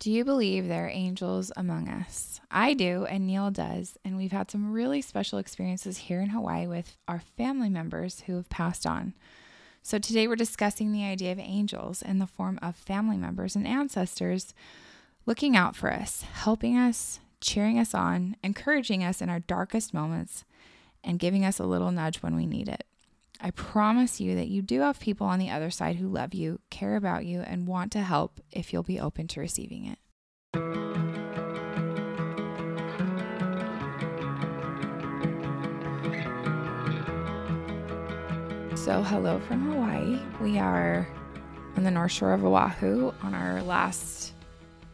Do you believe there are angels among us? I do, and Neil does. And we've had some really special experiences here in Hawaii with our family members who have passed on. So today we're discussing the idea of angels in the form of family members and ancestors looking out for us, helping us, cheering us on, encouraging us in our darkest moments, and giving us a little nudge when we need it. I promise you that you do have people on the other side who love you, care about you, and want to help if you'll be open to receiving it. So, hello from Hawaii. We are on the north shore of Oahu on our last,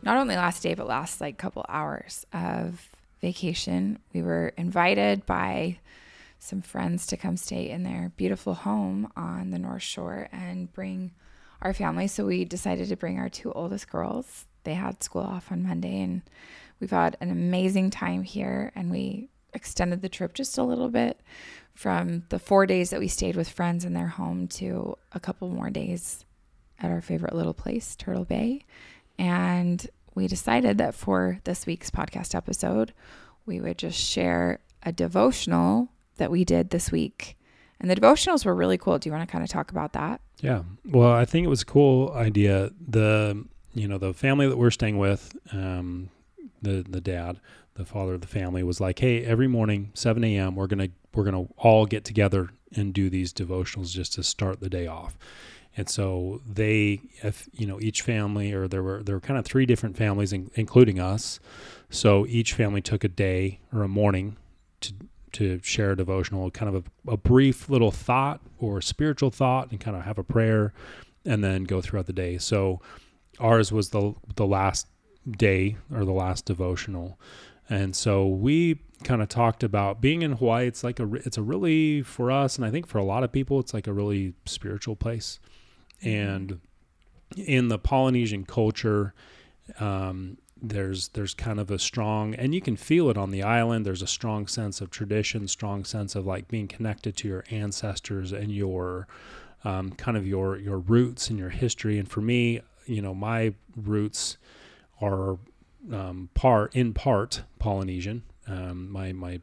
not only last day, but last like couple hours of vacation. We were invited by some friends to come stay in their beautiful home on the North Shore and bring our family. So we decided to bring our two oldest girls. They had school off on Monday, and we've had an amazing time here. And we extended the trip just a little bit from the four days that we stayed with friends in their home to a couple more days at our favorite little place, Turtle Bay. And we decided that for this week's podcast episode, we would just share a devotional that we did this week. And the devotionals were really cool. Do you want to kind of talk about that? Yeah. Well, I think it was a cool idea. The you know the family that we're staying with, um, the the dad, the father of the family, was like, "Hey, every morning, 7 a.m., we're gonna we're gonna all get together and do these devotionals just to start the day off." And so they, if you know, each family, or there were there were kind of three different families, in, including us. So each family took a day or a morning to to share a devotional, kind of a, a brief little thought or spiritual thought, and kind of have a prayer, and then go throughout the day. So ours was the the last day or the last devotional, and so we kind of talked about being in Hawaii. It's like a it's a really for us, and I think for a lot of people, it's like a really spiritual place, and in the Polynesian culture. Um, there's there's kind of a strong and you can feel it on the island there's a strong sense of tradition strong sense of like being connected to your ancestors and your um, kind of your your roots and your history and for me you know my roots are um, part in part polynesian um, my my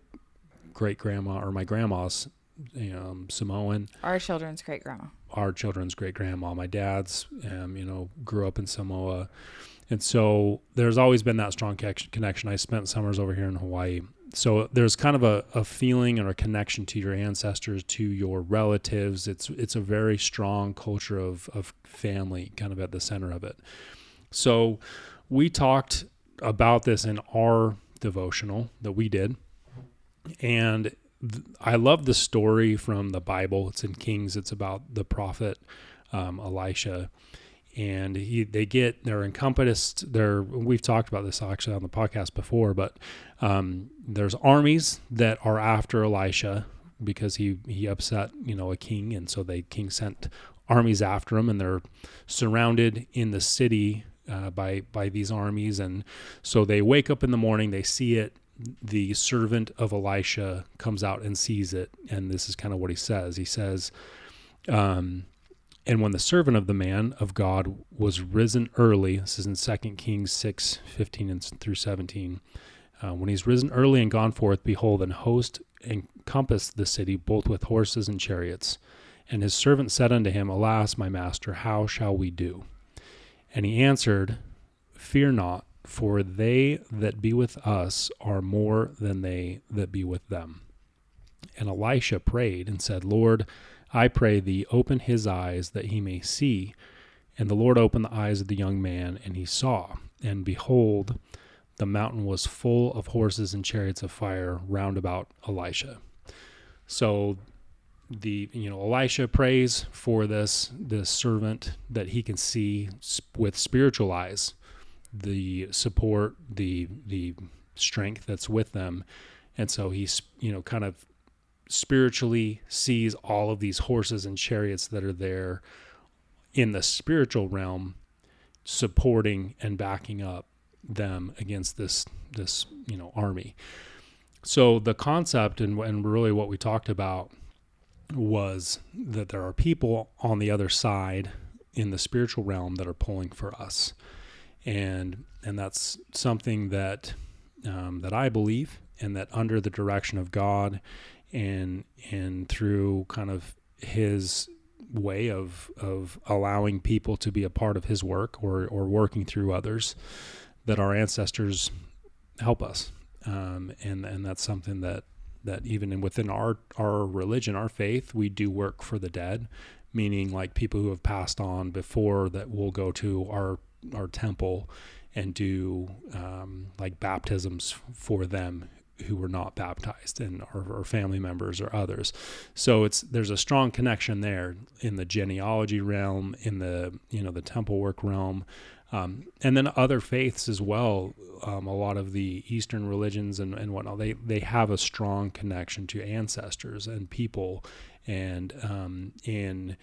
great grandma or my grandma's you Samoan. Our children's great grandma. Our children's great grandma. My dad's, um, you know, grew up in Samoa. And so there's always been that strong connection. I spent summers over here in Hawaii. So there's kind of a, a feeling or a connection to your ancestors, to your relatives. It's it's a very strong culture of, of family kind of at the center of it. So we talked about this in our devotional that we did. And th- I love the story from the Bible. It's in Kings. It's about the prophet um, Elisha and he they get they're encompassed they're we've talked about this actually on the podcast before but um, there's armies that are after elisha because he he upset you know a king. And so the king sent armies after him and they're surrounded in the city uh, by by these armies. And so they wake up in the morning they see it the servant of elisha comes out and sees it. And this is kind of what he says. He says um, and when the servant of the man of God was risen early, this is in 2 Kings 6 15 and through 17. Uh, when he's risen early and gone forth, behold, an host encompassed the city, both with horses and chariots. And his servant said unto him, Alas, my master, how shall we do? And he answered, Fear not, for they that be with us are more than they that be with them. And Elisha prayed and said, Lord, I pray thee, open his eyes that he may see. And the Lord opened the eyes of the young man, and he saw. And behold, the mountain was full of horses and chariots of fire round about Elisha. So the you know Elisha prays for this this servant that he can see with spiritual eyes the support the the strength that's with them and so he's you know kind of spiritually sees all of these horses and chariots that are there in the spiritual realm supporting and backing up them against this this you know army. So the concept and, and really what we talked about was that there are people on the other side in the spiritual realm that are pulling for us. And and that's something that um, that I believe, and that under the direction of God, and and through kind of His way of of allowing people to be a part of His work or or working through others, that our ancestors help us, um, and and that's something that that even within our our religion, our faith, we do work for the dead, meaning like people who have passed on before that will go to our our temple and do um, like baptisms for them who were not baptized and our, family members or others. So it's there's a strong connection there in the genealogy realm, in the you know the temple work realm, um, and then other faiths as well. Um, a lot of the Eastern religions and, and whatnot, they they have a strong connection to ancestors and people, and um, in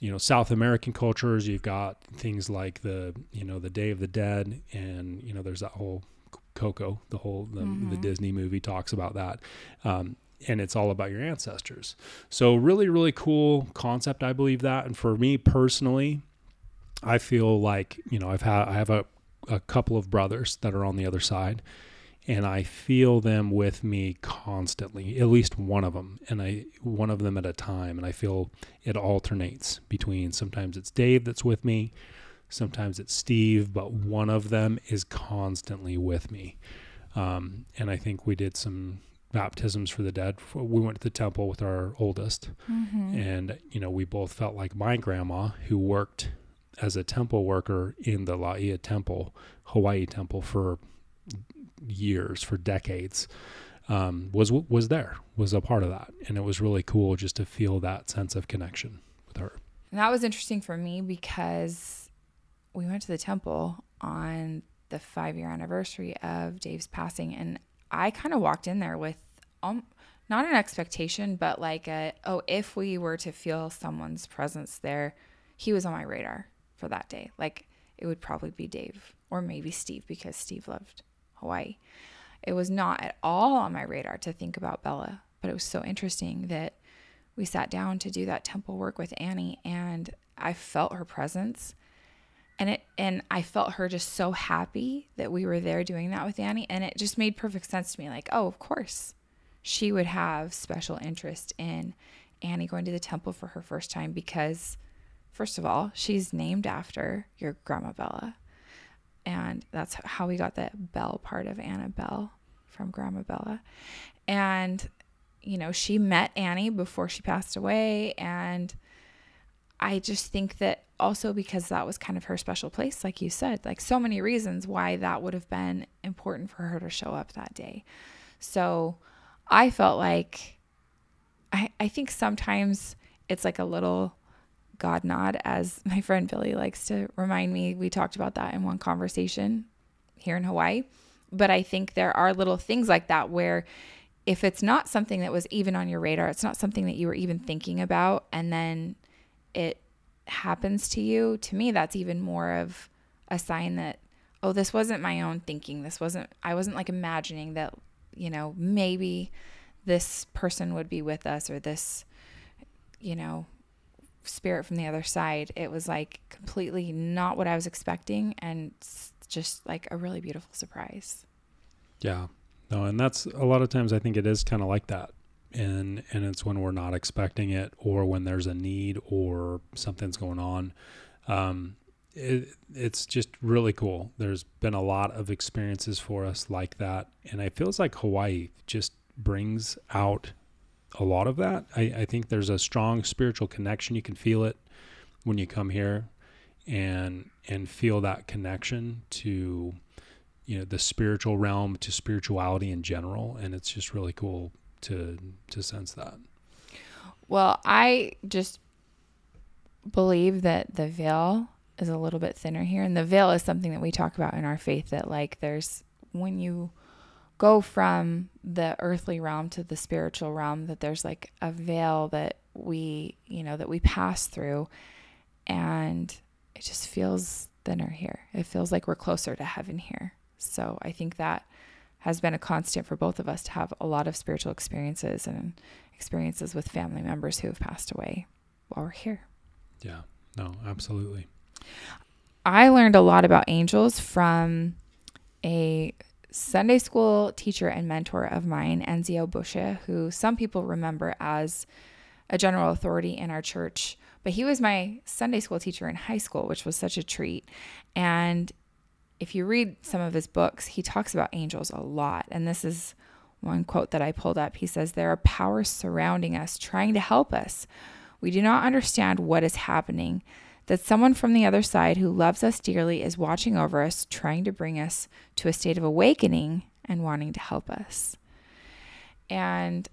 you know South American cultures, you've got things like the you know the Day of the Dead, and you know there's that whole Coco, the whole the, mm-hmm. the Disney movie talks about that. Um, and it's all about your ancestors. So really, really cool concept. I believe that. And for me personally, I feel like you know I've had I have a a couple of brothers that are on the other side, and I feel them with me constantly, at least one of them, and I one of them at a time, and I feel it alternates between sometimes it's Dave that's with me, sometimes it's Steve, but one of them is constantly with me, um, and I think we did some baptisms for the dead. We went to the temple with our oldest, mm-hmm. and you know we both felt like my grandma who worked as a temple worker in the Laie temple, Hawaii temple for years, for decades, um, was was there, was a part of that, and it was really cool just to feel that sense of connection with her. And that was interesting for me because we went to the temple on the five year anniversary of Dave's passing, and I kind of walked in there with um, not an expectation, but like a oh, if we were to feel someone's presence there, he was on my radar for that day. Like it would probably be Dave or maybe Steve because Steve loved Hawaii. It was not at all on my radar to think about Bella, but it was so interesting that we sat down to do that temple work with Annie and I felt her presence and it and I felt her just so happy that we were there doing that with Annie. And it just made perfect sense to me like oh of course she would have special interest in Annie going to the temple for her first time because first of all she's named after your grandma Bella. And that's how we got the Bell part of Annabelle from Grandma Bella. And you know, she met Annie before she passed away. And I just think that also because that was kind of her special place like you said, like so many reasons why that would have been important for her to show up that day. So, I felt like I I think sometimes it's like a little God nod, as my friend Billy likes to remind me. We talked about that in one conversation here in Hawaii. But I think there are little things like that where if it's not something that was even on your radar, it's not something that you were even thinking about, and then it happens to you, to me, that's even more of a sign that, oh, this wasn't my own thinking. This wasn't, I wasn't like imagining that, you know, maybe this person would be with us or this, you know, spirit from the other side. It was like completely not what I was expecting and just like a really beautiful surprise. Yeah. No, and that's a lot of times I think it is kind of like that. And and it's when we're not expecting it or when there's a need or something's going on. Um it, it's just really cool. There's been a lot of experiences for us like that, and it feels like Hawaii just brings out a lot of that. I, I think there's a strong spiritual connection. You can feel it when you come here and and feel that connection to you know the spiritual realm to spirituality in general and it's just really cool to to sense that? Well i just believe that the veil is a little bit thinner here and the veil is something that we talk about in our faith that like there's when you go from the earthly realm to the spiritual realm that there's like a veil that we you know that we pass through and it just feels thinner here. It feels like we're closer to heaven here. So i think that has been a constant for both of us to have a lot of spiritual experiences and experiences with family members who have passed away while we're here yeah no absolutely I learned a lot about angels from a Sunday school teacher and mentor of mine, Enzio Busche, who some people remember as a general authority in our church. But he was my Sunday school teacher in high school, which was such a treat. And if you read some of his books, he talks about angels a lot. And this is one quote that I pulled up. He says, There are powers surrounding us, trying to help us. We do not understand what is happening that someone from the other side who loves us dearly is watching over us, trying to bring us to a state of awakening and wanting to help us. And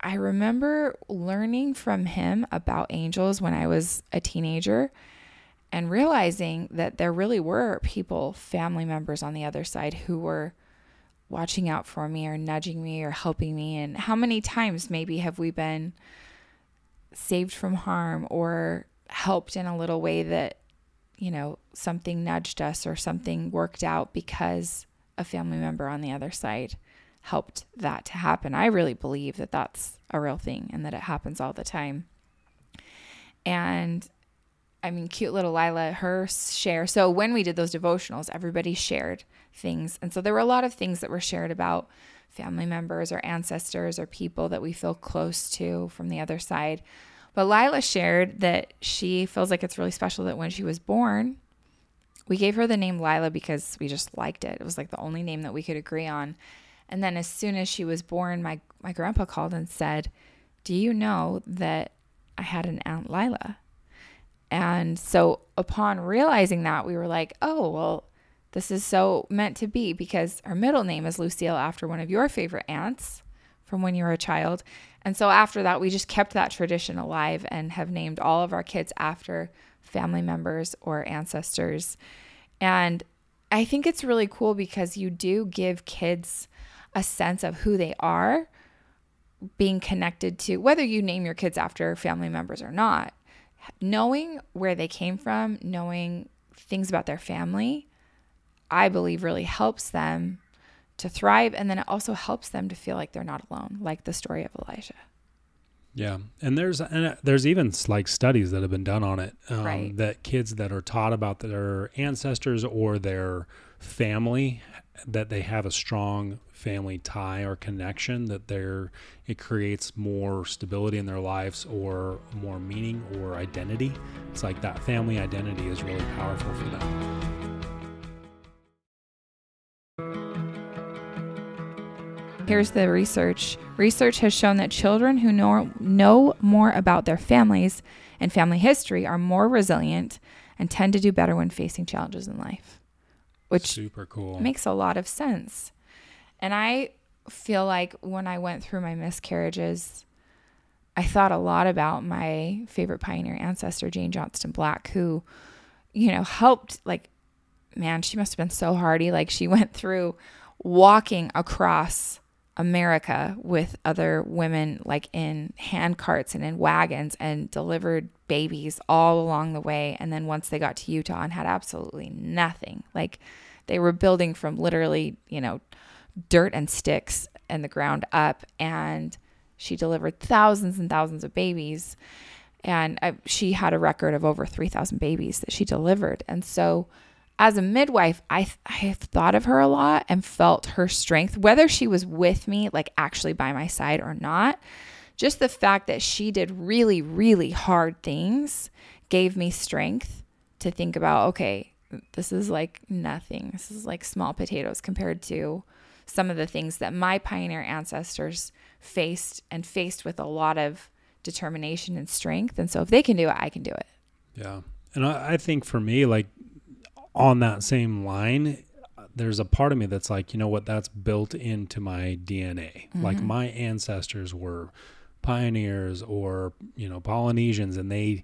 I remember learning from him about angels when I was a teenager and realizing that there really were people, family members on the other side who were watching out for me or nudging me or helping me. And how many times maybe have we been saved from harm or helped in a little way that, you know, something nudged us or something worked out because a family member on the other side helped that to happen. I really believe that that's a real thing and that it happens all the time. And I mean, cute little Lila, her share. So when we did those devotionals, everybody shared things. And so there were a lot of things that were shared about family members or ancestors or people that we feel close to from the other side. But Lila shared that she feels like it's really special that when she was born, we gave her the name Lila because we just liked it. It was like the only name that we could agree on. And then as soon as she was born, my my grandpa called and said, "Do you know that I had an aunt Lila?" And so upon realizing that, we were like, "Oh, well, this is so meant to be because her middle name is Lucille after one of your favorite aunts from when you were a child. And so after that, we just kept that tradition alive and have named all of our kids after family members or ancestors. And I think it's really cool because you do give kids a sense of who they are being connected to whether you name your kids after family members or not. Knowing where they came from, knowing things about their family, I believe really helps them to thrive. And then it also helps them to feel like they're not alone, like the story of Elijah. Yeah, and there's and uh, there's even like studies that have been done on it um, Right. that kids that are taught about their ancestors or their family that they have a strong family tie or connection that they're it creates more stability in their lives or more meaning or identity. It's like that family identity is really powerful for them. Here's the research. Research has shown that children who know, know more about their families and family history are more resilient and tend to do better when facing challenges in life, which super cool. makes a lot of sense. And I feel like when I went through my miscarriages, I thought a lot about my favorite pioneer ancestor, Jane Johnston Black, who, you know, helped, like, man, she must have been so hardy. Like, she went through walking across America with other women, like in hand carts and in wagons, and delivered babies all along the way. And then once they got to Utah and had absolutely nothing, like they were building from literally, you know, dirt and sticks and the ground up. And she delivered thousands and thousands of babies. And I, she had a record of over 3,000 babies that she delivered. And so, as a midwife, I I thought of her a lot and felt her strength, whether she was with me, like actually by my side or not. Just the fact that she did really, really hard things gave me strength to think about, okay, this is like nothing. This is like small potatoes compared to some of the things that my pioneer ancestors faced and faced with a lot of determination and strength. And so if they can do it, I can do it. Yeah. And I, I think for me, like on that same line, there's a part of me that's like, you know what, that's built into my DNA. Like my ancestors were pioneers or, you know, Polynesians and they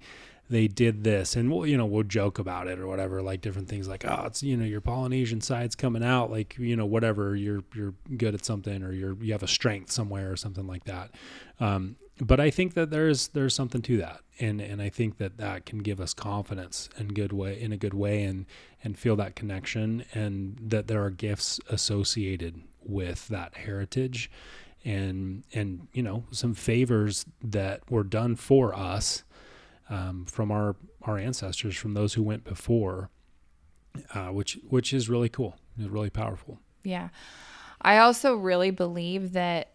they did this and we'll you know we'll joke about it or whatever like different things like oh it's you know your polynesian side's coming out like you know whatever you're you're good at something or you're you have a strength somewhere or something like that. Um, but i think that there's there's something to that and and i think that that can give us confidence in good way in a good way and and feel that connection and that there are gifts associated with that heritage and and you know some favors that were done for us um, from our our ancestors, from those who went before, uh, which which is really cool, it's really powerful. Yeah. I also really believe that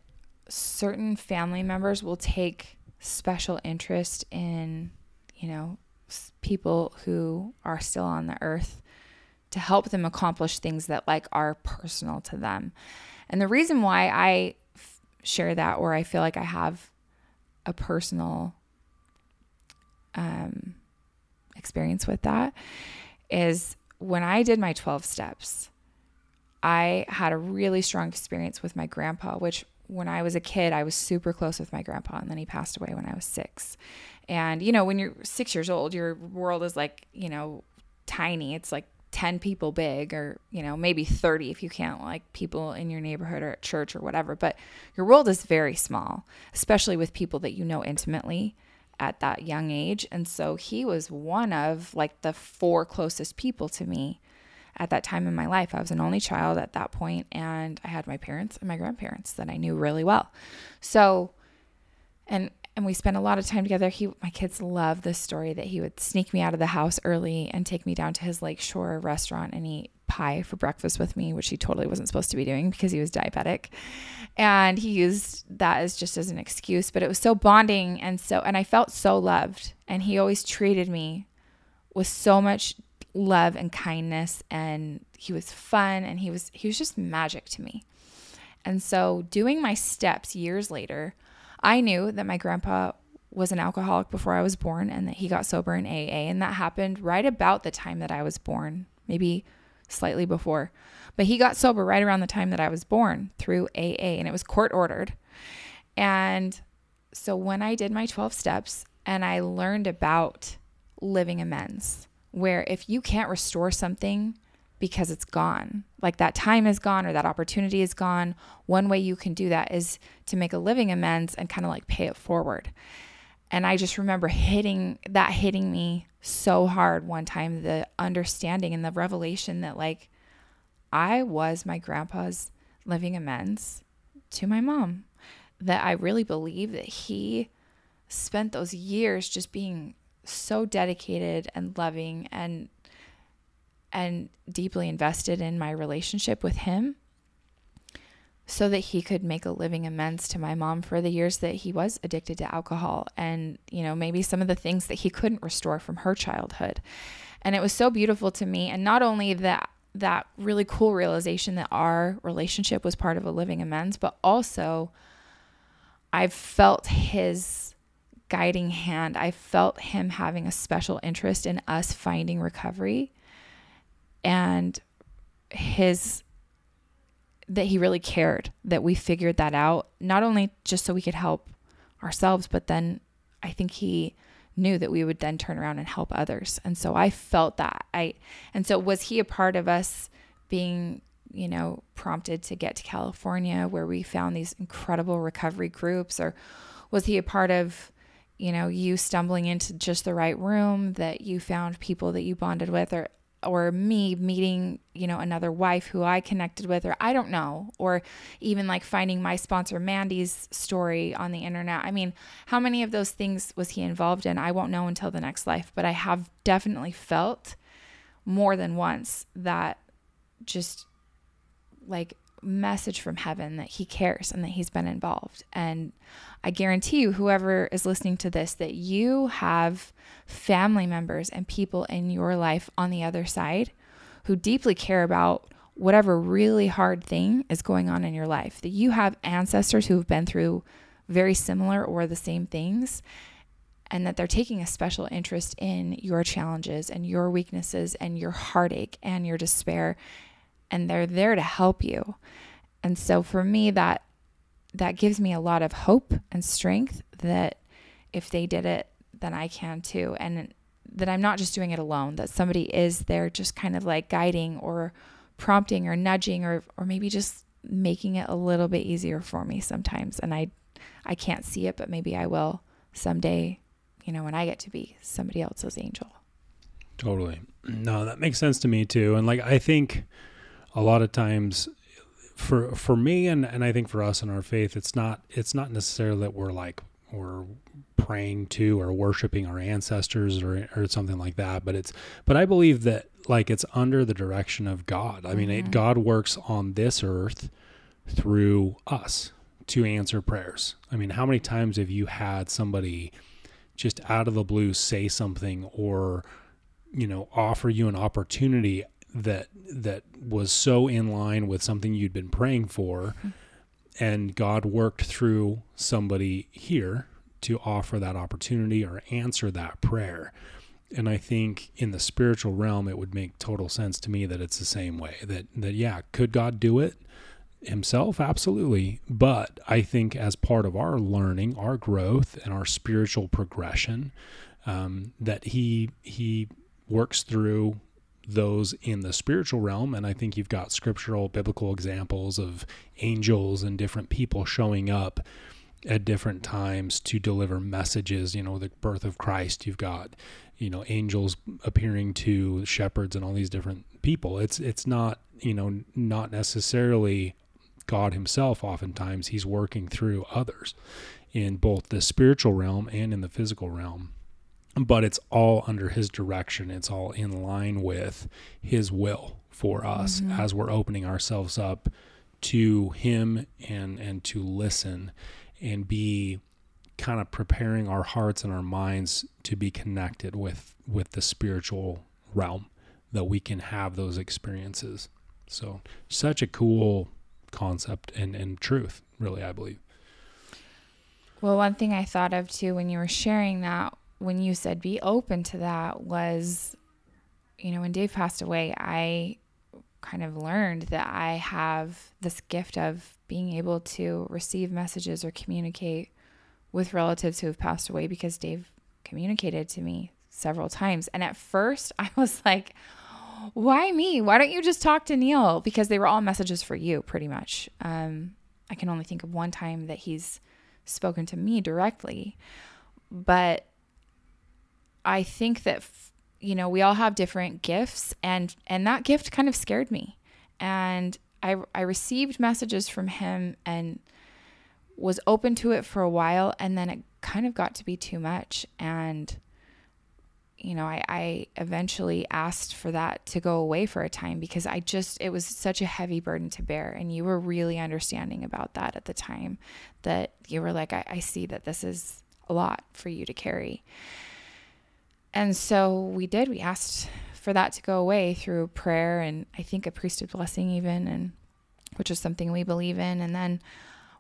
certain family members will take special interest in, you know, people who are still on the earth to help them accomplish things that like are personal to them. And the reason why I f- share that or I feel like I have a personal um, experience with that is when I did my 12 steps, I had a really strong experience with my grandpa, which when I was a kid, I was super close with my grandpa, and then he passed away when I was six. And, you know, when you're six years old, your world is like, you know, tiny. It's like 10 people big, or, you know, maybe 30 if you count like people in your neighborhood or at church or whatever. But your world is very small, especially with people that you know intimately at that young age. And so he was one of like the four closest people to me at that time in my life. I was an only child at that point, and I had my parents and my grandparents that I knew really well. So, and and we spent a lot of time together. He, my kids love this story that he would sneak me out of the house early and take me down to his lakeshore restaurant and eat pie for breakfast with me, which he totally wasn't supposed to be doing because he was diabetic. And he used that as just as an excuse, but it was so bonding and so and I felt so loved. And he always treated me with so much love and kindness and he was fun and he was he was just magic to me. And so doing my steps years later, I knew that my grandpa was an alcoholic before I was born and that he got sober in AA and that happened right about the time that I was born, maybe slightly before. But he got sober right around the time that I was born through AA and it was court ordered. And so when I did my 12 steps and I learned about living amends, where if you can't restore something because it's gone, like that time is gone or that opportunity is gone, one way you can do that is to make a living amends and kind of like pay it forward. And I just remember hitting that hitting me so hard one time the understanding and the revelation that like I was my grandpa's living amends to my mom. That I really believe that he spent those years just being so dedicated and loving and and deeply invested in my relationship with him so that he could make a living amends to my mom for the years that he was addicted to alcohol and you know maybe some of the things that he couldn't restore from her childhood. And it was so beautiful to me. And not only that that really cool realization that our relationship was part of a living amends but also i've felt his guiding hand. I felt him having a special interest in us finding recovery and his that he really cared that we figured that out, not only just so we could help ourselves, but then I think he knew that we would then turn around and help others. And so I felt that. I and so was he a part of us being, you know, prompted to get to California where we found these incredible recovery groups or was he a part of you know, you stumbling into just the right room, that you found people that you bonded with, or or me meeting, you know, another wife who I connected with, or I don't know, or even like finding my sponsor Mandy's story on the internet. I mean, how many of those things was he involved in? I won't know until the next life, but I have definitely felt more than once that just like message from heaven that he cares and that he's been involved. And I guarantee you, whoever is listening to this, that you have family members and people in your life on the other side who deeply care about whatever really hard thing is going on in your life, that you have ancestors who have been through very similar or the same things, and that they're taking a special interest in your challenges and your weaknesses and your heartache and your despair and they're there to help you. And so for me that that gives me a lot of hope and strength that if they did it, then I can too. And that I'm not just doing it alone, that somebody is there just kind of like guiding or prompting or nudging or or maybe just making it a little bit easier for me sometimes. And I I can't see it, but maybe I will someday, you know, when I get to be somebody else's angel. Totally. No, that makes sense to me too. And like I think a lot of times for for me and and I think for us in our faith it's not it's not necessarily that we're like we're praying to or worshiping our ancestors or or something like that. But it's but I believe that like it's under the direction of God. I mean, Mhm. it, God works on this earth through us to answer prayers. I mean, how many times have you had somebody just out of the blue say something or you know offer you an opportunity that that was so in line with something you'd been praying for and God worked through somebody here to offer that opportunity or answer that prayer. And I think in the spiritual realm it would make total sense to me that it's the same way. That that yeah, could God do it himself? Absolutely. But I think as part of our learning, our growth and our spiritual progression, um, that he he works through those in the spiritual realm. And i think you've got scriptural biblical examples of angels and different people showing up at different times to deliver messages. You know the birth of christ you've got you know angels appearing to shepherds and all these different people. It's it's not you know not necessarily god himself oftentimes. He's working through others in both the spiritual realm and in the physical realm but it's all under his direction. It's all in line with his will for us Mhm. as we're opening ourselves up to him and and to listen and be kind of preparing our hearts and our minds to be connected with with the spiritual realm that we can have those experiences. So such a cool concept and and truth, really I believe. Well, one thing I thought of too when you were sharing that, when you said be open to that, was, you know, when Dave passed away, I kind of learned that I have this gift of being able to receive messages or communicate with relatives who have passed away because Dave communicated to me several times. And at first, I was like, why me? Why don't you just talk to Neil? Because they were all messages for you, pretty much. Um, I can only think of one time that he's spoken to me directly. But I think that you know, we all have different gifts and and that gift kind of scared me. And I I received messages from him and was open to it for a while and then it kind of got to be too much and you know, I, I eventually asked for that to go away for a time because I just, it was such a heavy burden to bear. And you were really understanding about that at the time that you were like, I, I see that this is a lot for you to carry. And so we did, we asked for that to go away through prayer and I think a priesthood blessing, even, and which is something we believe in. And then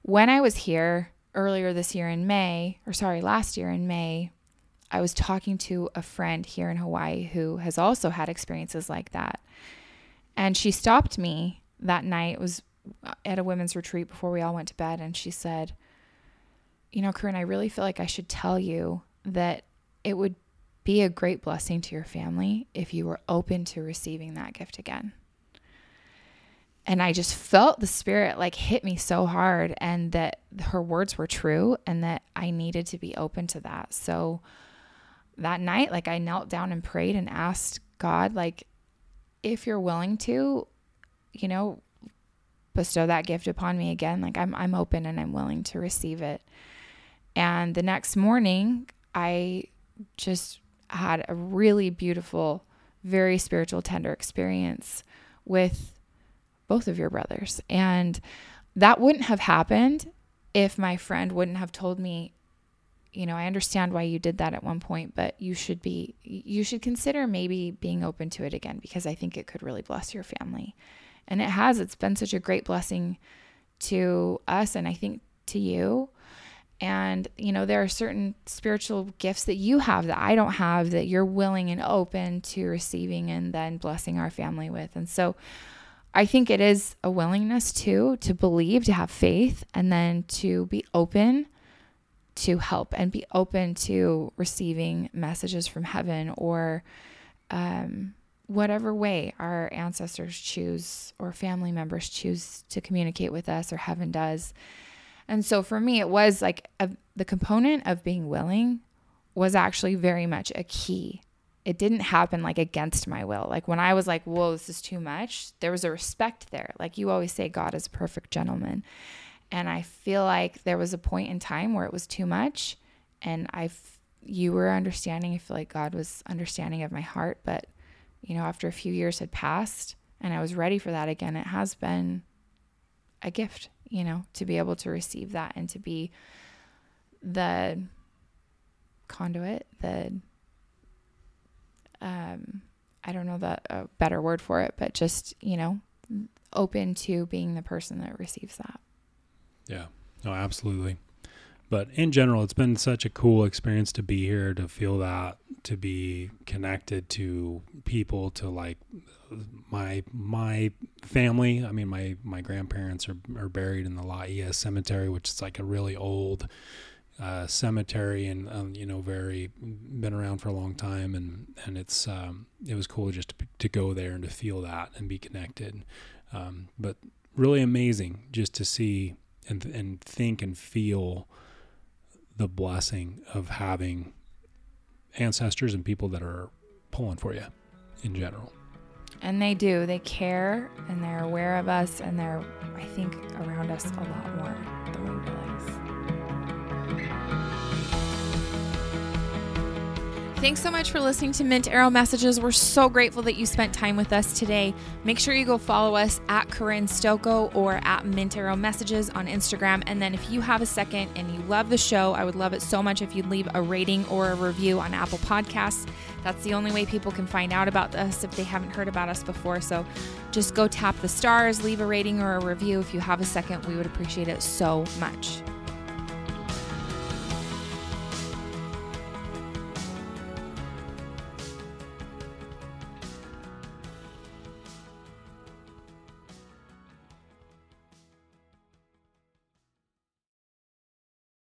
when I was here earlier this year in May, or sorry, last year in May, I was talking to a friend here in Hawaii who has also had experiences like that. And she stopped me that night. It was at a women's retreat before we all went to bed. And she said, You know, Corinne, I really feel like I should tell you that it would be a great blessing to your family if you were open to receiving that gift again. And I just felt the spirit like hit me so hard, and that her words were true, and that I needed to be open to that. So, that night like i knelt down and prayed and asked god like if you're willing to you know bestow that gift upon me again like i'm i'm open and i'm willing to receive it and the next morning i just had a really beautiful very spiritual tender experience with both of your brothers and that wouldn't have happened if my friend wouldn't have told me you know, I understand why you did that at one point, but you should be, you should consider maybe being open to it again because I think it could really bless your family. And it has, it's been such a great blessing to us and I think to you. And, you know, there are certain spiritual gifts that you have that I don't have that you're willing and open to receiving and then blessing our family with. And so I think it is a willingness too to believe, to have faith, and then to be open to help and be open to receiving messages from heaven or um, whatever way our ancestors choose or family members choose to communicate with us or heaven does. And so for me, it was like a, the component of being willing was actually very much a key. It didn't happen like against my will. Like when I was like, whoa, this is too much, there was a respect there. Like you always say, God is a perfect gentleman. And I feel like there was a point in time where it was too much. and I've you were understanding. I feel like God was understanding of my heart, but you know, after a few years had passed and I was ready for that again, it has been a gift, you know, to be able to receive that and to be the conduit, the um I don't know the a better word for it, but just, you know, open to being the person that receives that. Yeah. No, absolutely. But in general, it's been such a cool experience to be here, to feel that, to be connected to people, to like my my family. I mean, my my grandparents are are buried in the Laie Cemetery, which is like a really old uh, cemetery, and um, you know, very been around for a long time, and and it's um, it was cool just to to go there and to feel that and be connected. Um, but really amazing just to see and and think and feel the blessing of having ancestors and people that are pulling for you in general. And they do. They care and they're aware of us and they're, I think, around us a lot more than we realize. Thanks so much for listening to Mint Arrow Messages. We're so grateful that you spent time with us today. Make sure you go follow us at Corinne Stoddard or at Mint Arrow Messages on Instagram. And then if you have a second and you love the show, I would love it so much if you'd leave a rating or a review on Apple Podcasts. That's the only way people can find out about us if they haven't heard about us before. So just go tap the stars, leave a rating or a review if you have a second. We would appreciate it so much.